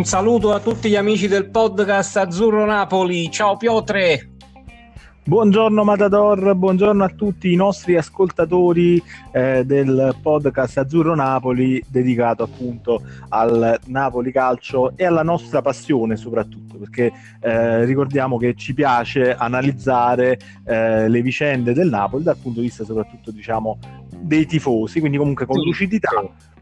Un saluto a tutti gli amici del podcast Azzurro Napoli. Ciao Piotre. Buongiorno Matador, buongiorno a tutti i nostri ascoltatori eh, del podcast Azzurro Napoli dedicato appunto al Napoli Calcio e alla nostra passione soprattutto perché eh, ricordiamo che ci piace analizzare eh, le vicende del Napoli dal punto di vista soprattutto diciamo dei tifosi, quindi comunque con lucidità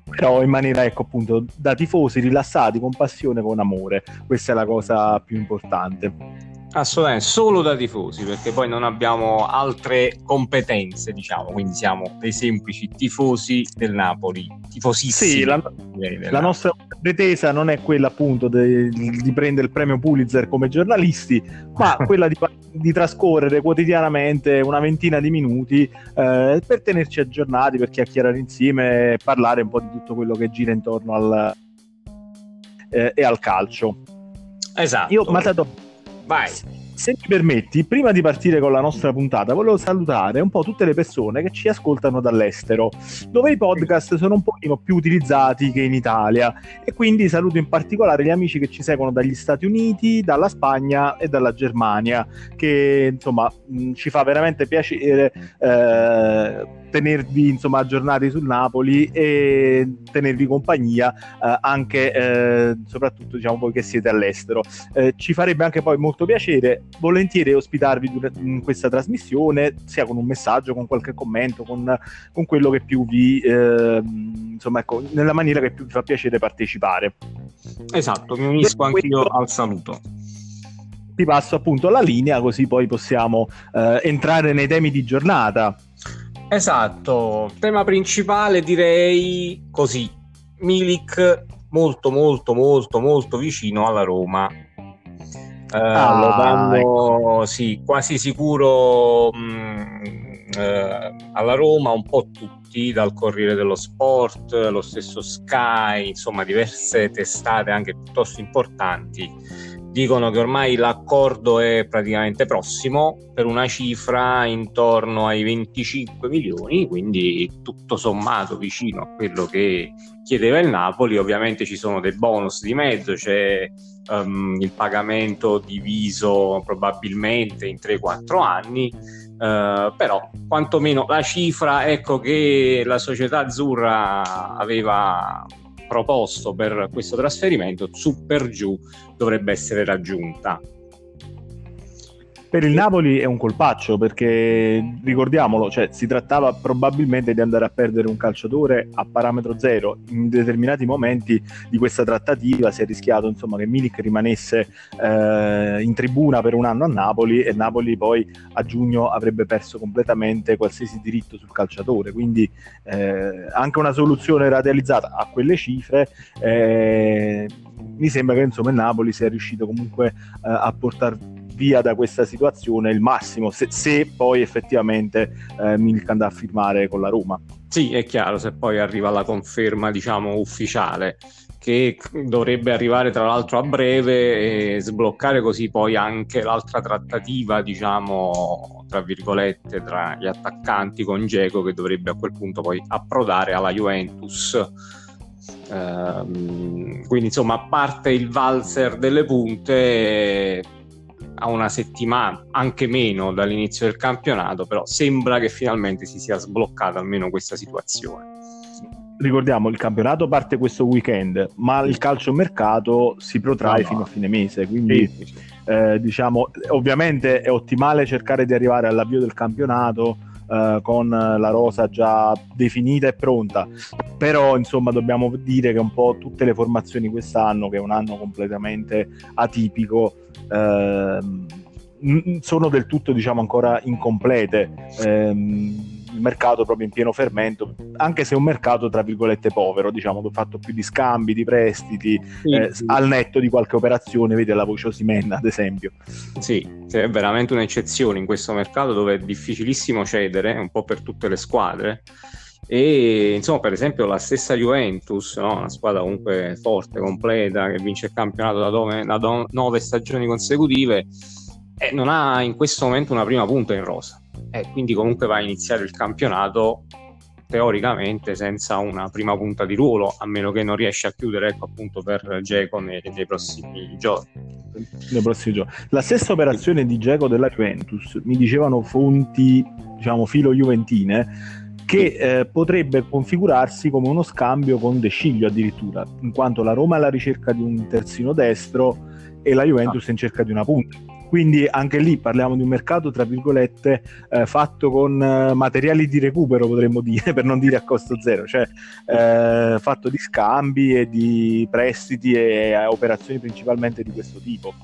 però in maniera ecco appunto da tifosi rilassati con passione con amore. Questa è la cosa più importante Assolutamente, solo da tifosi, perché poi non abbiamo altre competenze, diciamo, quindi siamo dei semplici tifosi del Napoli, tifosissimi. Sì, la, la nostra pretesa non è quella appunto de, di prendere il premio Pulitzer come giornalisti, ma quella di, di, trascorrere quotidianamente una ventina di minuti eh, per tenerci aggiornati, per chiacchierare insieme e parlare un po' di tutto quello che gira intorno al, eh, e al calcio. Esatto. Io, Matador, Vai. Se mi permetti, prima di partire con la nostra puntata, volevo salutare un po' tutte le persone che ci ascoltano dall'estero, dove i podcast sono un pochino più utilizzati che in Italia. E quindi saluto in particolare gli amici che ci seguono dagli Stati Uniti, dalla Spagna e dalla Germania, che insomma mh, ci fa veramente piacere. Eh, tenervi insomma aggiornati sul Napoli e tenervi compagnia eh, anche eh, soprattutto diciamo voi che siete all'estero. Eh, ci farebbe anche poi molto piacere volentieri ospitarvi in questa trasmissione sia con un messaggio con qualche commento con, con quello che più vi ehm, insomma ecco nella maniera che più vi fa piacere partecipare. Esatto mi unisco anch'io al saluto. Ti passo appunto la linea così poi possiamo eh, entrare nei temi di giornata Esatto, tema principale direi così, Milik molto molto molto molto vicino alla Roma. Eh, ah, lo danno ecco. sì, quasi sicuro mh, mm, eh, alla Roma un po' tutti, dal Corriere dello Sport, lo stesso Sky, insomma diverse testate anche piuttosto importanti dicono che ormai l'accordo è praticamente prossimo per una cifra intorno ai 25 milioni, quindi tutto sommato vicino a quello che chiedeva il Napoli. Ovviamente ci sono dei bonus di mezzo, c'è um, il pagamento diviso probabilmente in 3-4 anni. Uh, però quantomeno la cifra ecco, che la società azzurra aveva proposto per questo trasferimento su per giù dovrebbe essere raggiunta. Per il Napoli è un colpaccio perché ricordiamolo, cioè, si trattava probabilmente di andare a perdere un calciatore a parametro zero. In determinati momenti di questa trattativa si è rischiato insomma, che Milik rimanesse eh, in tribuna per un anno a Napoli e Napoli poi a giugno avrebbe perso completamente qualsiasi diritto sul calciatore. Quindi eh, anche una soluzione era realizzata a quelle cifre. Eh, mi sembra che insomma il Napoli sia riuscito comunque eh, a portare via da questa situazione il massimo, se, se poi effettivamente eh, Milk andrà a firmare con la Roma. Sì, è chiaro, se poi arriva la conferma, diciamo, ufficiale che dovrebbe arrivare tra l'altro a breve e sbloccare così poi anche l'altra trattativa, diciamo, tra virgolette, tra gli attaccanti con Geco che dovrebbe a quel punto poi approdare alla Juventus. Ehm, quindi insomma, a parte il valzer delle punte, a una settimana, anche meno dall'inizio del campionato, però sembra che finalmente si sia sbloccata almeno questa situazione. Ricordiamo, il campionato parte questo weekend, ma il calciomercato si protrae no, no. fino a fine mese, quindi sì, sì. Eh, diciamo, ovviamente è ottimale cercare di arrivare all'avvio del campionato eh, con la rosa già definita e pronta, però insomma dobbiamo dire che un po' tutte le formazioni quest'anno, che è un anno completamente atipico, eh, sono del tutto diciamo ancora incomplete. Eh, il mercato proprio in pieno fermento, anche se è un mercato tra virgolette povero, diciamo, fatto più di scambi, di prestiti, sì, eh, sì. al netto di qualche operazione, vedi la voce Osimen ad esempio. Sì, è veramente un'eccezione in questo mercato dove è difficilissimo cedere, un po' per tutte le squadre. E insomma, per esempio, la stessa Juventus, no? una squadra comunque forte, completa, che vince il campionato da, dove, da nove stagioni consecutive, eh, non ha in questo momento una prima punta in rosa. E quindi comunque va a iniziare il campionato teoricamente senza una prima punta di ruolo, a meno che non riesce a chiudere ecco, appunto per Geco nei, nei, prossimi giorni. Nei prossimi giorni. La stessa operazione di Geco della Juventus, mi dicevano fonti diciamo filo juventine, che eh, potrebbe configurarsi come uno scambio con De Sciglio addirittura, in quanto la Roma è alla ricerca di un terzino destro e la Juventus è in cerca di una punta. Quindi anche lì parliamo di un mercato, tra virgolette, eh, fatto con eh, materiali di recupero, potremmo dire, per non dire a costo zero, cioè eh, fatto di scambi e di prestiti e eh, operazioni principalmente di questo tipo.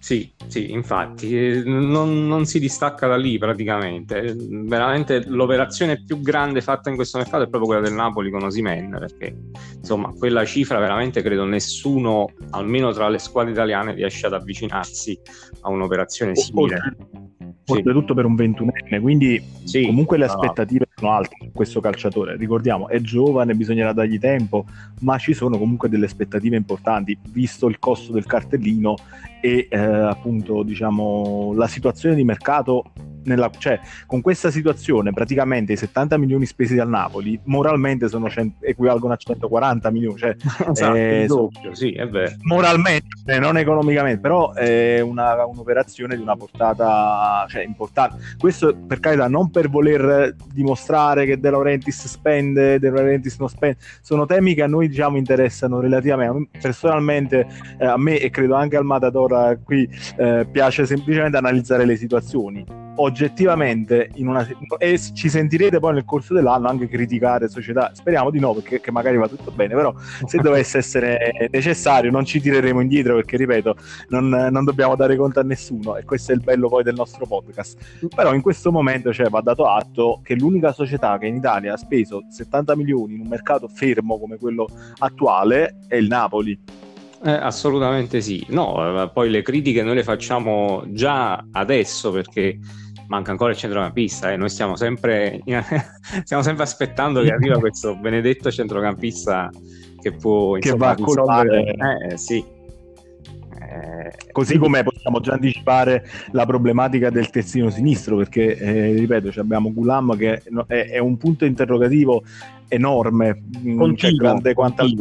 Sì, sì, infatti, non, non, si distacca da lì praticamente. Veramente l'operazione più grande fatta in questo mercato è proprio quella del Napoli con Osimen, perché insomma quella cifra veramente credo nessuno, almeno tra le squadre italiane, riesce ad avvicinarsi a un'operazione simile. Oltretutto per un 21enne, quindi sì, comunque le aspettative no. sono alte su questo calciatore. Ricordiamo, è giovane, bisognerà dargli tempo, ma ci sono comunque delle aspettative importanti, visto il costo del cartellino e eh, appunto diciamo la situazione di mercato nella, cioè, con questa situazione praticamente i 70 milioni spesi dal Napoli moralmente sono cent- equivalgono a 140 milioni cioè, esatto, eh, doppio, sì, è vero. moralmente non economicamente però è una, un'operazione di una portata cioè, importante. Questo per carità non per voler dimostrare che De Laurentiis spende De Laurentiis non spende. Sono temi che a noi diciamo interessano relativamente. Personalmente eh, a me e credo anche al Matador qui eh, piace semplicemente analizzare le situazioni oggettivamente una, e ci sentirete poi nel corso dell'anno anche criticare società. Speriamo di no perché magari va tutto bene però se dovesse essere necessario non ci tireremo indietro perché ripeto non, non, dobbiamo dare conto a nessuno e questo è il bello poi del nostro podcast. Però in questo momento cioè, va dato atto che l'unica società che in Italia ha speso 70 milioni in un mercato fermo come quello attuale è il Napoli. Eh, assolutamente sì. No, eh, poi le critiche noi le facciamo già adesso perché manca ancora il centrocampista e eh. noi stiamo sempre, stiamo sempre aspettando che arriva questo benedetto centrocampista che può insomma, che va a eh, sì. eh, così come possiamo già anticipare la problematica del terzino sinistro perché eh, ripeto abbiamo Gulam che è, è, un punto interrogativo enorme mm, continuo, cioè grande quanto al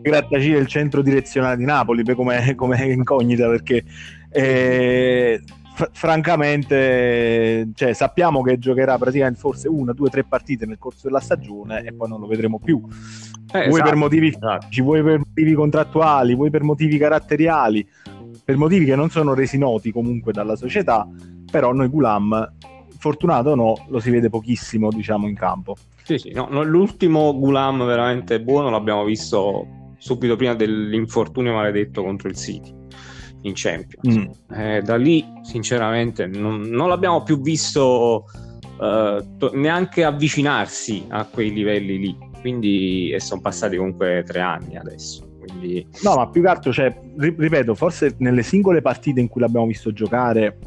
grattacielo il centro direzionale di Napoli come, come incognita perché eh, francamente, cioè, sappiamo che giocherà praticamente forse una, due, tre partite nel corso della stagione e poi non lo vedremo più. Eh, vuoi esatto, per motivi esatto. vuoi per motivi contrattuali, vuoi per motivi caratteriali, per motivi che non sono resi noti comunque dalla società, però noi Gulam, fortunato o no, lo si vede pochissimo, diciamo, in campo. Sì, sì, no, no, l'ultimo Gulam veramente buono l'abbiamo visto subito prima dell'infortunio maledetto contro il City in Champions. Mm. Eh, da lì, sinceramente, non, non l'abbiamo più visto eh, to- neanche avvicinarsi a quei livelli lì. Quindi, e sono passati comunque tre anni adesso. Quindi... No, ma più che altro, cioè, ripeto, forse nelle singole partite in cui l'abbiamo visto giocare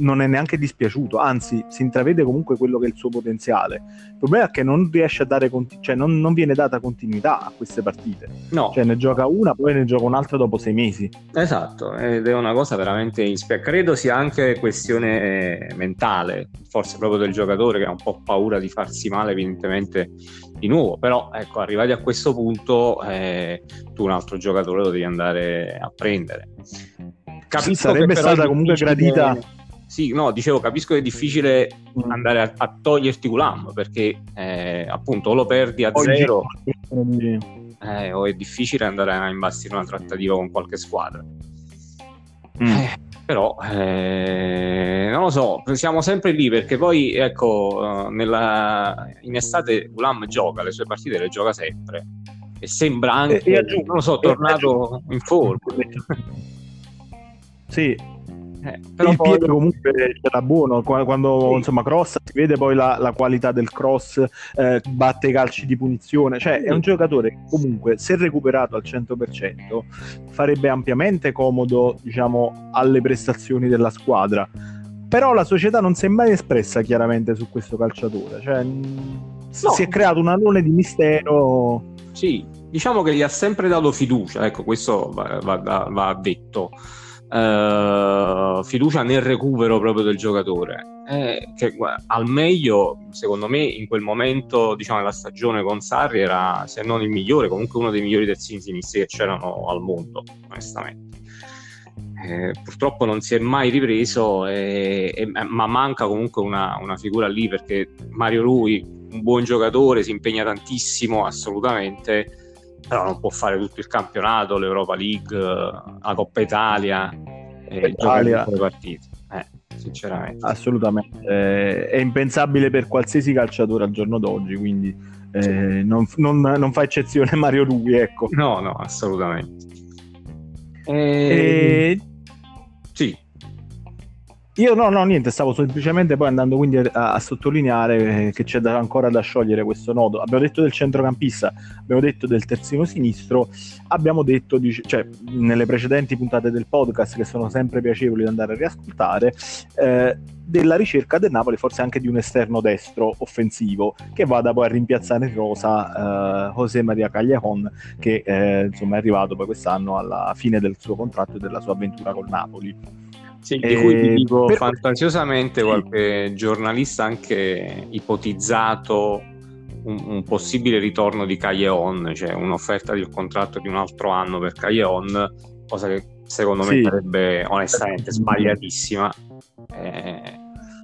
non è neanche dispiaciuto, anzi si intravede comunque quello che è il suo potenziale. Il problema è che non riesce a dare, conti- cioè non, non, viene data continuità a queste partite. No. Cioè ne gioca una, poi ne gioca un'altra dopo sei mesi. Esatto, ed è una cosa veramente inspia. Credo sia anche questione eh, mentale, forse proprio del giocatore che ha un po' paura di farsi male evidentemente di nuovo, però ecco, arrivati a questo punto eh, tu un altro giocatore lo devi andare a prendere. Capisco sì, sarebbe stata comunque gradita sì, no, dicevo, capisco che è difficile mm. andare a, a toglierti Gulam perché eh, appunto o lo perdi a zero eh, o è difficile andare a imbastire una trattativa con qualche squadra. Mm. Eh, però eh, non lo so, siamo sempre lì perché poi ecco, uh, nella, in estate Gulam gioca, le sue partite le gioca sempre e sembra anche, e, e non lo so, tornato in forma. Sì, eh, però il poi... piede comunque c'era buono quando sì. insomma cross si vede poi la, la qualità del cross eh, batte i calci di punizione cioè è un giocatore che comunque se recuperato al 100% farebbe ampiamente comodo diciamo alle prestazioni della squadra però la società non si è mai espressa chiaramente su questo calciatore cioè no. si è creato un alone di mistero sì diciamo che gli ha sempre dato fiducia ecco questo va, va, va detto uh, fiducia nel recupero proprio del giocatore. eh, che al meglio, secondo me, in quel momento diciamo, della stagione con Sarri era, se non il migliore, comunque uno dei migliori terzini sinistri che c'erano al mondo, onestamente. Eh, purtroppo non si è mai ripreso, e, e, ma manca comunque una, una, figura lì perché Mario Rui, un buon giocatore, si impegna tantissimo, assolutamente, però non può fare tutto il campionato, l'Europa League, la Coppa Italia, e Italia. le partite. Eh, sinceramente. Assolutamente. Eh, è impensabile per qualsiasi calciatore al giorno d'oggi, quindi eh, non, non, non, fa eccezione Mario Rui, ecco. No, no, assolutamente. E... Sì. Io no, no, niente, stavo semplicemente poi andando quindi a, a sottolineare che c'è da, ancora da sciogliere questo nodo. Abbiamo detto del centrocampista, abbiamo detto del terzino sinistro, abbiamo detto, dice, cioè, nelle precedenti puntate del podcast, che sono sempre piacevoli da andare a riascoltare, eh, della ricerca del Napoli, forse anche di un esterno destro offensivo, che vada poi a rimpiazzare in rosa eh, José Maria Cagliacon, che eh, insomma è arrivato poi quest'anno alla fine del suo contratto e della sua avventura col Napoli. Sì, di cui ti dico per... fantasiosamente qualche giornalista ha anche ipotizzato un, un, possibile ritorno di Calleon, cioè un'offerta di un contratto di un altro anno per Calleon, cosa che secondo me sì. sarebbe onestamente sbagliatissima, eh,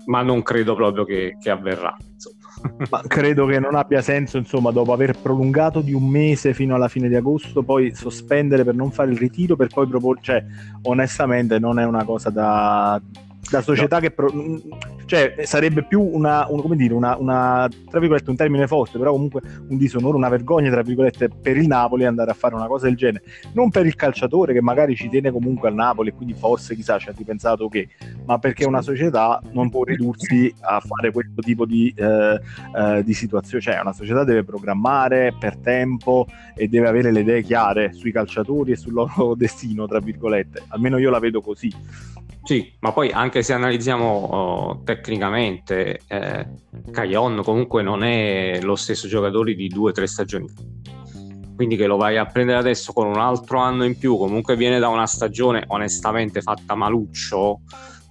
ma non credo proprio che, che avverrà. Insomma. Ma credo che non abbia senso, insomma, dopo aver prolungato di un mese fino alla fine di agosto, poi sospendere per non fare il ritiro, per poi proporre, cioè, onestamente non è una cosa da, da società no. che pro- cioè sarebbe più una, un, come dire, una, una, tra virgolette un termine forte però comunque un disonore una vergogna tra virgolette per il Napoli andare a fare una cosa del genere. Non per il calciatore che magari ci tiene comunque al Napoli e quindi forse chissà ci ha ripensato che ma perché una società non può ridursi a fare questo tipo di, eh, eh, di situazione. Cioè una società deve programmare per tempo e deve avere le idee chiare sui calciatori e sul loro destino tra virgolette. Almeno io la vedo così sì, ma poi anche se analizziamo oh, tecnicamente, eh, Caglion comunque non è lo stesso giocatore di due o tre stagioni. Quindi che lo vai a prendere adesso con un altro anno in più, comunque viene da una stagione onestamente fatta maluccio,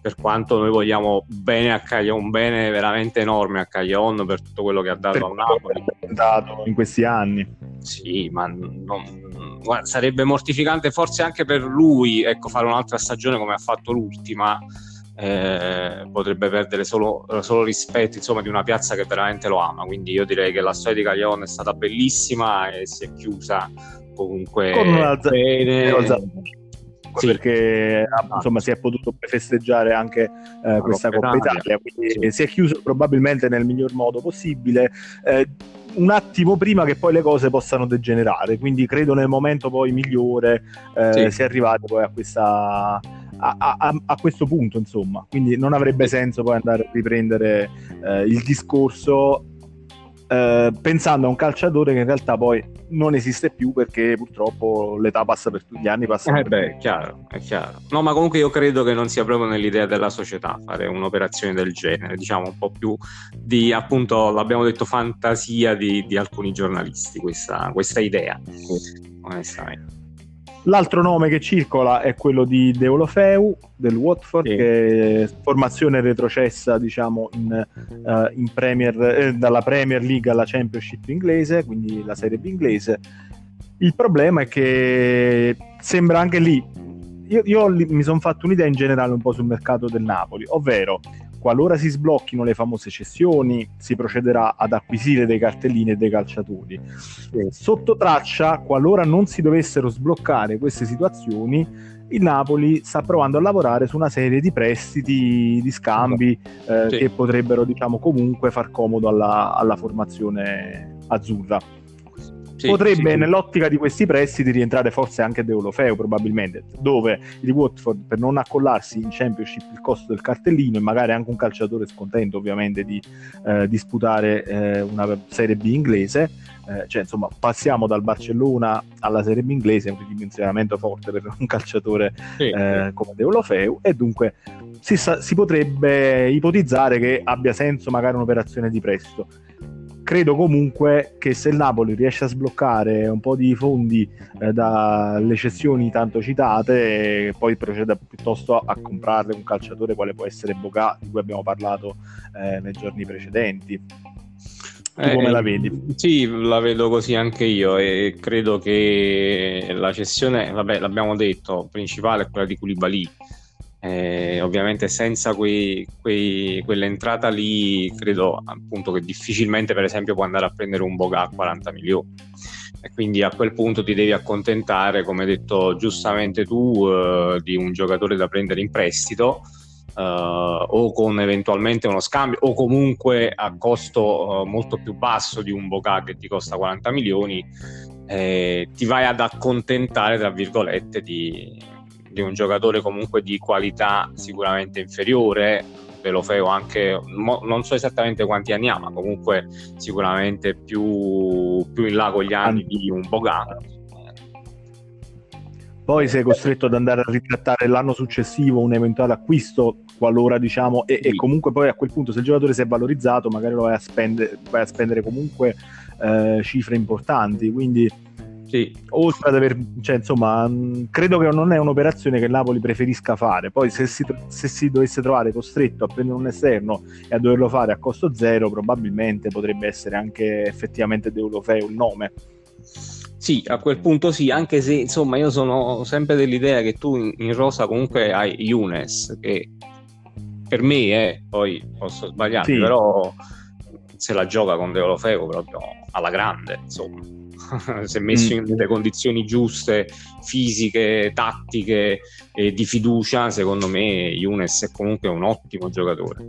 per quanto noi vogliamo bene a Caglion, un bene veramente enorme a Caglion per tutto quello che ha dato a Napoli. Dato in questi anni. Sì, ma non, guarda, sarebbe mortificante forse anche per lui ecco, fare un'altra stagione come ha fatto l'ultima. Eh, potrebbe perdere solo, solo rispetto insomma, di una piazza che veramente lo ama. Quindi io direi che la storia di Caglion è stata bellissima e si è chiusa comunque con una bene. Sì. perché insomma si è potuto festeggiare anche eh, questa Coppa Italia, Italia quindi sì. si è chiuso probabilmente nel miglior modo possibile. Eh, un attimo prima che poi le cose possano degenerare. Quindi credo nel momento poi migliore eh, sì. sia arrivato poi a questa. A, a, a, questo punto, insomma, quindi non avrebbe senso poi andare a riprendere eh, il discorso eh, pensando a un calciatore che in realtà poi non esiste più perché purtroppo l'età passa per tutti gli anni. Passa eh beh, è chiaro, è chiaro. No, ma comunque io credo che non sia proprio nell'idea della società fare un'operazione del genere, diciamo un po' più di appunto, l'abbiamo detto, fantasia di, di alcuni giornalisti, questa, questa idea, onestamente. L'altro nome che circola è quello di Deulofeu del Watford, sì. che è formazione retrocessa diciamo, in, uh, in Premier, eh, dalla Premier League alla Championship inglese, quindi la Serie B inglese. Il problema è che sembra anche lì. Io, io mi sono fatto un'idea in generale un po' sul mercato del Napoli, ovvero qualora si sblocchino le famose cessioni, si procederà ad acquisire dei cartellini e dei calciatori. Sotto traccia, qualora non si dovessero sbloccare queste situazioni, il Napoli sta provando a lavorare su una serie di prestiti, di scambi eh, sì. che potrebbero, diciamo, comunque far comodo alla, alla formazione azzurra. Sì, Potrebbe sì, nell'ottica di questi prestiti rientrare forse anche Deulofeo probabilmente, dove il Watford per non accollarsi in Championship il costo del cartellino e magari anche un calciatore scontento ovviamente di eh, disputare eh, una Serie B inglese, eh, cioè insomma passiamo dal Barcellona alla Serie B inglese, un ridimensionamento forte per un calciatore sì, eh, come Deulofeu e dunque si, sa- si potrebbe ipotizzare che abbia senso magari un'operazione di prestito credo comunque che se il Napoli riesce a sbloccare un po' di fondi eh, dalle cessioni tanto citate, poi proceda piuttosto a comprarle un calciatore quale può essere Boga, di cui abbiamo parlato eh, nei giorni precedenti. Tu eh, come la vedi? Sì, la vedo così anche io e credo che la cessione, vabbè, l'abbiamo detto, principale è quella di Koulibaly eh, ovviamente senza quei, quei, quell'entrata lì credo appunto che difficilmente per esempio può andare a prendere un Boga a 40 milioni. E quindi a quel punto ti devi accontentare come hai detto giustamente tu eh, di un giocatore da prendere in prestito eh, o con eventualmente uno scambio o comunque a costo eh, molto più basso di un Boga che ti costa 40 milioni eh, ti vai ad accontentare tra virgolette di di un giocatore comunque di qualità sicuramente inferiore ve lo feo anche non so esattamente quanti anni ha ma comunque sicuramente più, più in là con gli anni di un Bogano poi sei costretto ad andare a ritrattare l'anno successivo un eventuale acquisto qualora diciamo e, sì. e comunque poi a quel punto se il giocatore si è valorizzato magari lo vai a spendere, vai a spendere comunque eh, cifre importanti quindi sì, oltre ad aver, cioè, insomma, credo che non è un'operazione che Napoli preferisca fare. Poi, se si, se si, dovesse trovare costretto a prendere un esterno e a doverlo fare a costo zero, probabilmente potrebbe essere anche effettivamente Deulofeo il nome. Sì, a quel punto sì, anche se insomma io sono sempre dell'idea che tu in, in rosa comunque hai Younes, che per me è, poi posso sbagliare, sì. però se la gioca con Deulofeo proprio alla grande, insomma. se messo mm. nelle condizioni giuste, fisiche, tattiche e di fiducia, secondo me Younes è comunque un ottimo giocatore.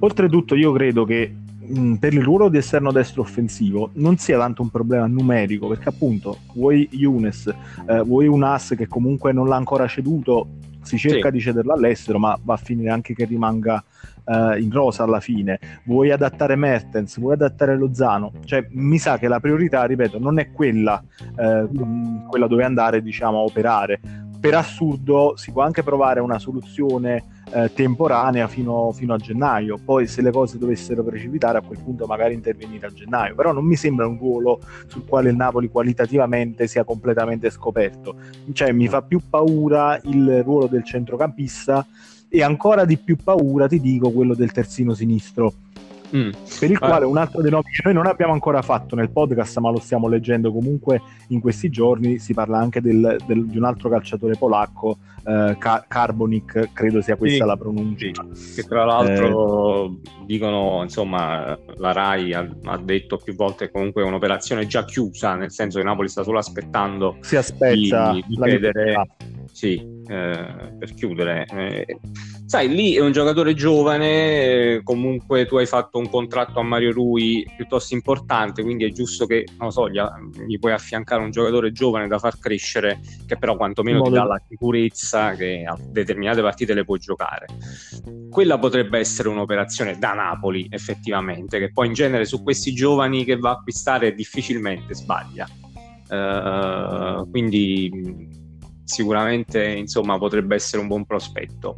Oltretutto io credo che mh, per il ruolo di esterno destro offensivo non sia tanto un problema numerico, perché appunto vuoi Younes, eh, vuoi un as che comunque non l'ha ancora ceduto, si cerca sì. di cederlo all'estero, ma va a finire anche che rimanga uh, in rosa alla fine, vuoi adattare Mertens, vuoi adattare Lozano, cioè mi sa che la priorità, ripeto, non è quella, uh, quella dove andare diciamo a operare. Per assurdo si può anche provare una soluzione eh, temporanea fino, fino, a gennaio. Poi, se le cose dovessero precipitare, a quel punto magari intervenire a gennaio. Però non mi sembra un ruolo sul quale il Napoli qualitativamente sia completamente scoperto. Cioè, mi fa più paura il ruolo del centrocampista e ancora di più paura, ti dico, quello del terzino sinistro. Mm. Per il quale un altro dei nomi che noi non abbiamo ancora fatto nel podcast, ma lo stiamo leggendo comunque in questi giorni, si parla anche del, del, di un altro calciatore polacco, eh, Car- Carbonic, credo sia questa sì, la pronuncia. Sì. Che tra l'altro eh, dicono, insomma, la RAI ha, ha, detto più volte che comunque è un'operazione già chiusa, nel senso che Napoli sta solo aspettando si aspetta di, di chiedere sì, eh, per chiudere. Eh, sai, lì è un giocatore giovane, eh, comunque tu hai fatto un contratto a Mario Rui piuttosto importante, quindi è giusto che, non so, gli, gli puoi affiancare un giocatore giovane da far crescere, che però quantomeno ti dà la sicurezza che a determinate partite le puoi giocare. Quella potrebbe essere un'operazione da Napoli, effettivamente, che poi in genere su questi giovani che va a acquistare difficilmente sbaglia. Uh, quindi sicuramente insomma, potrebbe essere un buon prospetto.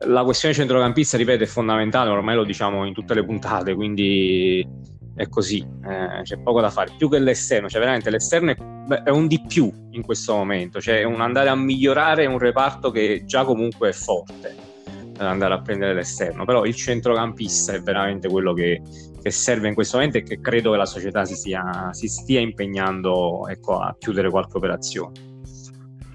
La questione centrocampista, ripeto, è fondamentale, ormai lo diciamo in tutte le puntate, quindi è così, eh, c'è poco da fare. Più che l'esterno, cioè veramente l'esterno è, è, un di più in questo momento, cioè un andare a migliorare un reparto che già comunque è forte, eh, andare a prendere l'esterno, però il centrocampista è veramente quello che, che serve in questo momento e che credo che la società si stia, si stia impegnando ecco, a chiudere qualche operazione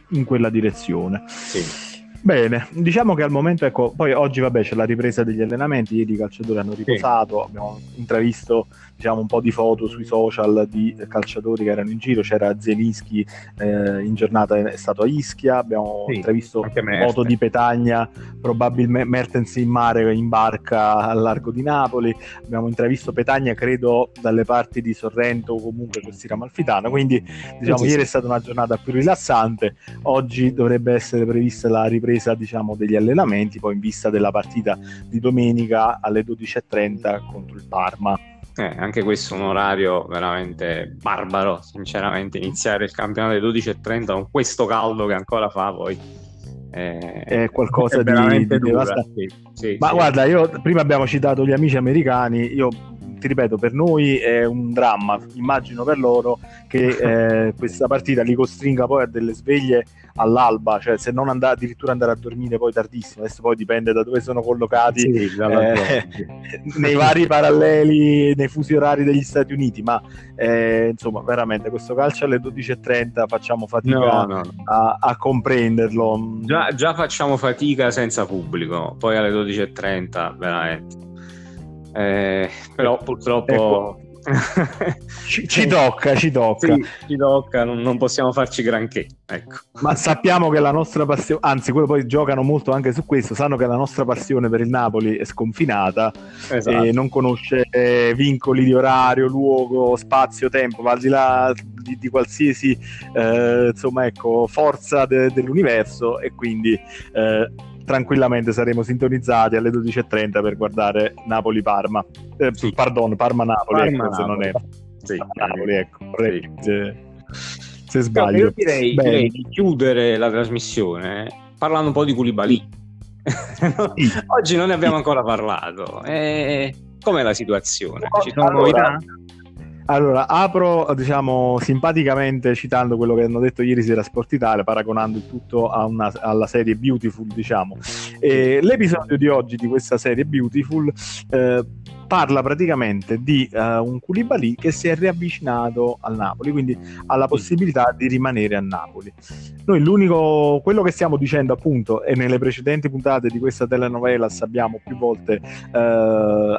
in quella direzione. Sì. Bene, diciamo che al momento, ecco, poi oggi vabbè c'è la ripresa degli allenamenti, ieri i calciatori hanno riposato, sì. abbiamo intravisto diciamo un po' di foto sui social di calciatori che erano in giro, c'era Zelinski eh, in giornata è stato a Ischia, abbiamo sì, intravisto foto di Petagna, probabilmente Mertens in mare in barca al largo di Napoli, abbiamo intravisto Petagna credo dalle parti di Sorrento o comunque Costiera Malfitana, quindi diciamo sì, ieri è stata una giornata più rilassante, oggi dovrebbe essere prevista la ripresa ripresa diciamo, degli allenamenti, poi in vista della partita di domenica alle 12.30 contro il Parma. Eh, anche questo è un orario veramente barbaro, sinceramente, iniziare il campionato alle 12.30 con questo caldo che ancora fa poi. Eh, è qualcosa è di, di devastante. Sì, sì, Ma sì. guarda, io prima abbiamo citato gli amici americani, io ti ripeto, per noi è un dramma, immagino per loro che eh, questa partita li costringa poi a delle sveglie all'alba, cioè se non andare addirittura andare a dormire poi tardissimo, adesso poi dipende da dove sono collocati sì, eh, nei vari paralleli, nei fusi orari degli Stati Uniti, ma eh, insomma veramente questo calcio alle 12.30 facciamo fatica no, no. A, a, comprenderlo. Già, già facciamo fatica senza pubblico, poi alle 12.30 veramente. Eh, però purtroppo... Ecco ci, ci, tocca, ci tocca. Sì, ci tocca, non, non, possiamo farci granché. Ecco. Ma sappiamo che la nostra passione, anzi, quello poi giocano molto anche su questo, sanno che la nostra passione per il Napoli è sconfinata esatto. e non conosce eh, vincoli di orario, luogo, spazio, tempo, va al di là di, di qualsiasi eh, insomma, ecco, forza de, dell'universo e quindi eh, tranquillamente saremo sintonizzati alle 12.30 per guardare Napoli-Parma. Eh, sì. Pardon, Parma-Napoli, Parma, ecco, se non è... Sì, Napoli, ecco, vorrei, se, se sbaglio. io direi, direi, di chiudere la trasmissione parlando un po' di Koulibaly. Oggi non ne abbiamo ancora parlato. Eh, com'è la situazione? Ci sono allora, novità? Allora, apro diciamo simpaticamente citando quello che hanno detto ieri sera Sport Italia, paragonando il tutto una, alla serie Beautiful, diciamo. E l'episodio di oggi di questa serie Beautiful eh, parla praticamente di uh, un Koulibaly che si è riavvicinato al Napoli, quindi ha la possibilità di rimanere a Napoli. Noi l'unico, quello che stiamo dicendo appunto, e nelle precedenti puntate di questa telenovelas abbiamo più volte uh,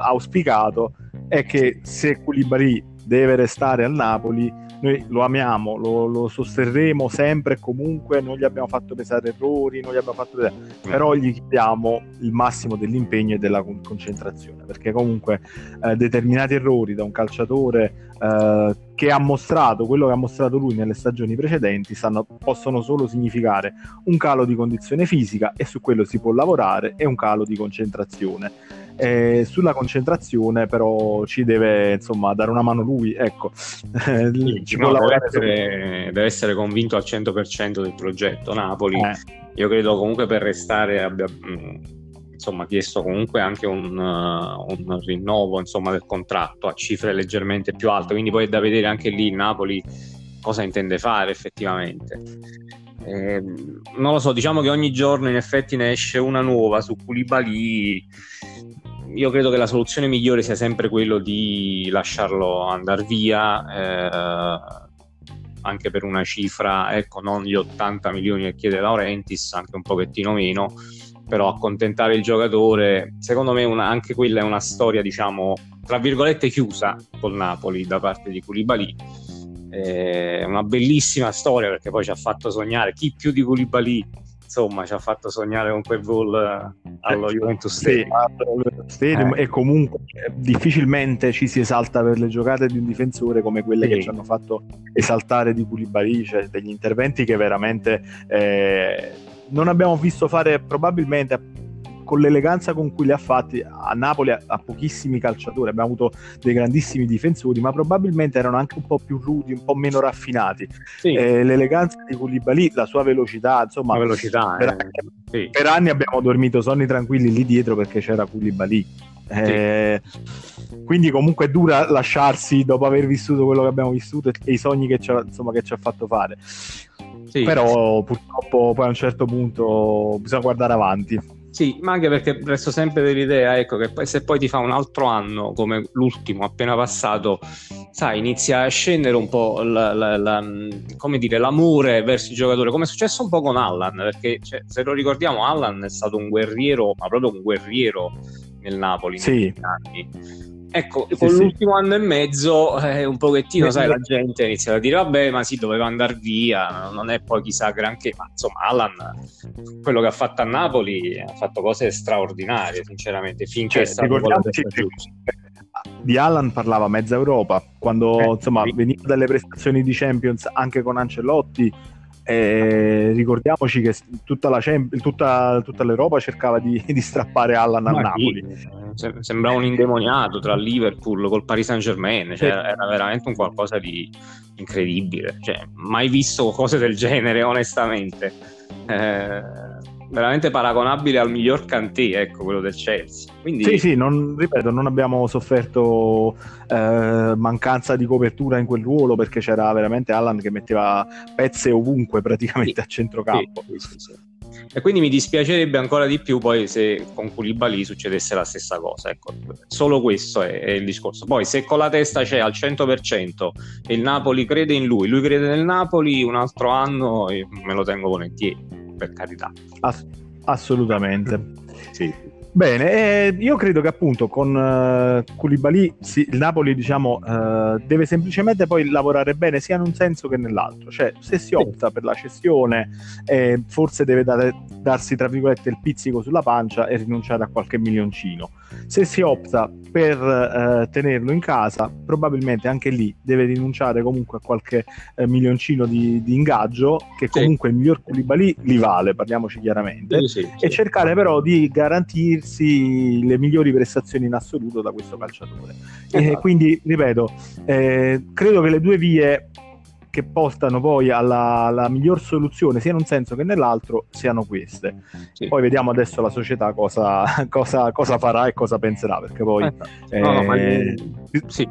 auspicato, è che se Koulibaly deve restare al Napoli, noi lo amiamo, lo, lo, sosterremo sempre e comunque, non gli abbiamo fatto pesare errori, non gli abbiamo fatto pesare, però gli chiediamo il massimo dell'impegno e della concentrazione, perché comunque eh, determinati errori da un calciatore eh, che ha mostrato quello che ha mostrato lui nelle stagioni precedenti stanno, possono solo significare un calo di condizione fisica e su quello si può lavorare e un calo di concentrazione eh, sulla concentrazione però ci deve insomma dare una mano lui ecco. Sì, ci no, deve, essere, deve, essere, convinto al 100% del progetto Napoli. Eh. io credo comunque per restare abbia insomma chiesto comunque anche un, uh, un, rinnovo insomma del contratto a cifre leggermente più alte. Quindi poi è da vedere anche lì Napoli cosa intende fare effettivamente. Eh, non lo so, diciamo che ogni giorno in effetti ne esce una nuova su Koulibaly io credo che la soluzione migliore sia sempre quello di lasciarlo andare via, eh, anche per una cifra, ecco, non gli 80 milioni che chiede Laurentis, anche un pochettino meno, però accontentare il giocatore, secondo me una, anche quella è una storia, diciamo, tra virgolette chiusa col Napoli da parte di Koulibaly. È una bellissima storia perché poi ci ha fatto sognare chi più di Koulibaly insomma ci ha fatto sognare con quel gol eh, allo eh, Juventus Stadium, sì, Stadium eh. e comunque eh, difficilmente ci si esalta per le giocate di un difensore come quelle sì. che ci hanno fatto esaltare di Koulibaly, cioè degli interventi che veramente eh, non abbiamo visto fare probabilmente con l'eleganza con cui li ha fatti a Napoli ha, pochissimi calciatori, abbiamo avuto dei grandissimi difensori, ma probabilmente erano anche un po' più rudi, un po' meno raffinati. Sì. Eh, l'eleganza di Koulibaly, la sua velocità, insomma, velocità, per, eh. anni, sì. per, anni, abbiamo dormito sonni tranquilli lì dietro perché c'era Koulibaly. Eh, sì. Quindi comunque è dura lasciarsi dopo aver vissuto quello che abbiamo vissuto e i sogni che ci ha, insomma, che ci ha fatto fare. Sì. Però purtroppo poi a un certo punto bisogna guardare avanti. Sì, ma anche perché resto sempre dell'idea, ecco, che poi, se poi ti fa un altro anno come l'ultimo appena passato, sai, inizia a scendere un po' la, la, la, come dire, l'amore verso il giocatore, come è successo un po' con Allan, perché cioè, se lo ricordiamo Allan è stato un guerriero, ma proprio un guerriero nel Napoli sì. negli anni Ecco, sì, con sì. l'ultimo anno e mezzo eh, un pochettino, sai, la gente inizia a dire vabbè, ma sì, doveva andare via, non è poi chissà granché, ma insomma Alan, quello che ha fatto a Napoli, ha fatto cose straordinarie, sinceramente, finché cioè, è stato quello che di Alan parlava mezza Europa, quando eh, insomma sì. veniva dalle prestazioni di Champions anche con Ancelotti, e ricordiamoci che tutta, la, tutta, tutta l'Europa cercava di, di strappare Allan al Napoli. Sembrava un indemoniato tra Liverpool col Paris Saint Germain, cioè, era veramente un qualcosa di incredibile. Cioè, mai visto cose del genere, onestamente. Eh, veramente paragonabile al miglior Cantì, ecco, quello del Chelsea. Quindi... Sì, sì, non, ripeto, non abbiamo sofferto eh, mancanza di copertura in quel ruolo perché c'era veramente Allan che metteva pezze ovunque praticamente sì, a centrocampo. Sì, sì, e quindi mi dispiacerebbe ancora di più poi se con Koulibaly succedesse la stessa cosa. Ecco, solo questo è, è, il discorso. Poi se con la testa c'è al 100% e il Napoli crede in lui, lui crede nel Napoli, un altro anno me lo tengo volentieri, per carità. Ass- assolutamente. Sì. Bene, io credo che appunto con uh, Koulibaly sì, il Napoli diciamo uh, deve semplicemente poi lavorare bene sia in un senso che nell'altro, cioè se si opta per la cessione eh, forse deve dare, darsi tra virgolette il pizzico sulla pancia e rinunciare a qualche milioncino, se si opta per uh, tenerlo in casa probabilmente anche lì deve rinunciare comunque a qualche milioncino di, di, ingaggio che comunque sì. il miglior Koulibaly li vale, parliamoci chiaramente, sì, e cercare però di garantirsi le migliori prestazioni in assoluto da questo calciatore. Esatto. E quindi, ripeto, eh, credo che le due vie che portano poi alla, alla, miglior soluzione sia in un senso che nell'altro siano queste. Sì. Poi vediamo adesso la società cosa, cosa, cosa, farà e cosa penserà, perché poi... Esatto. Eh, no, no, eh, sì,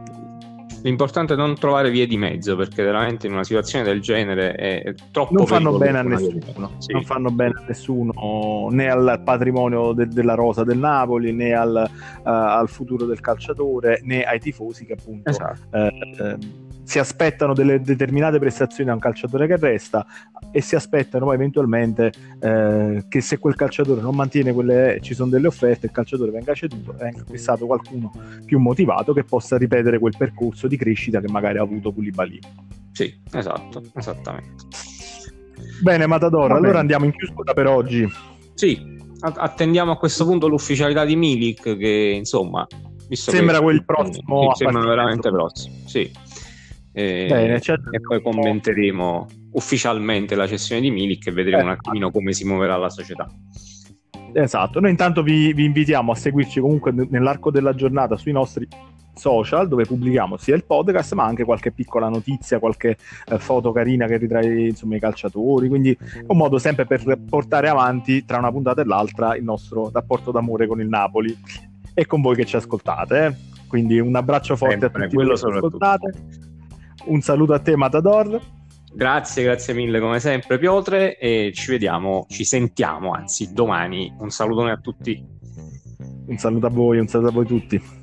L'importante è non trovare vie di mezzo perché veramente in una situazione del genere è troppo non fanno bene a nessuno sì. non fanno bene a nessuno né al patrimonio de- della rosa del Napoli né al, uh, al, futuro del calciatore né ai tifosi che appunto esatto. uh, si aspettano delle determinate prestazioni da un calciatore che resta e si aspettano poi eventualmente eh, che se quel calciatore non mantiene quelle ci sono delle offerte il calciatore venga ceduto e venga acquistato qualcuno più motivato che possa ripetere quel percorso di crescita che magari ha avuto Koulibaly. Sì esatto esattamente. Bene Matador allora andiamo in chiusura per oggi. Sì attendiamo a questo punto l'ufficialità di Milik che insomma sembra che, quel prossimo sì, sembra veramente prossimo sì e, Bene, e poi commenteremo ufficialmente la cessione di Milik e vedremo eh, un attimino come si muoverà la società. Esatto, noi intanto vi, vi, invitiamo a seguirci comunque nell'arco della giornata sui nostri social dove pubblichiamo sia il podcast ma anche qualche piccola notizia, qualche eh, foto carina che ritrae insomma, i calciatori, quindi è un modo sempre per portare avanti tra una puntata e l'altra il nostro rapporto d'amore con il Napoli e con voi che ci ascoltate. Eh. Quindi un abbraccio forte sempre, a tutti quello che ci ascoltate. Un saluto a te, Matador. Grazie, grazie mille come sempre, Piotre. E ci vediamo, ci sentiamo anzi domani. Un salutone a tutti. Un saluto a voi, un saluto a voi tutti.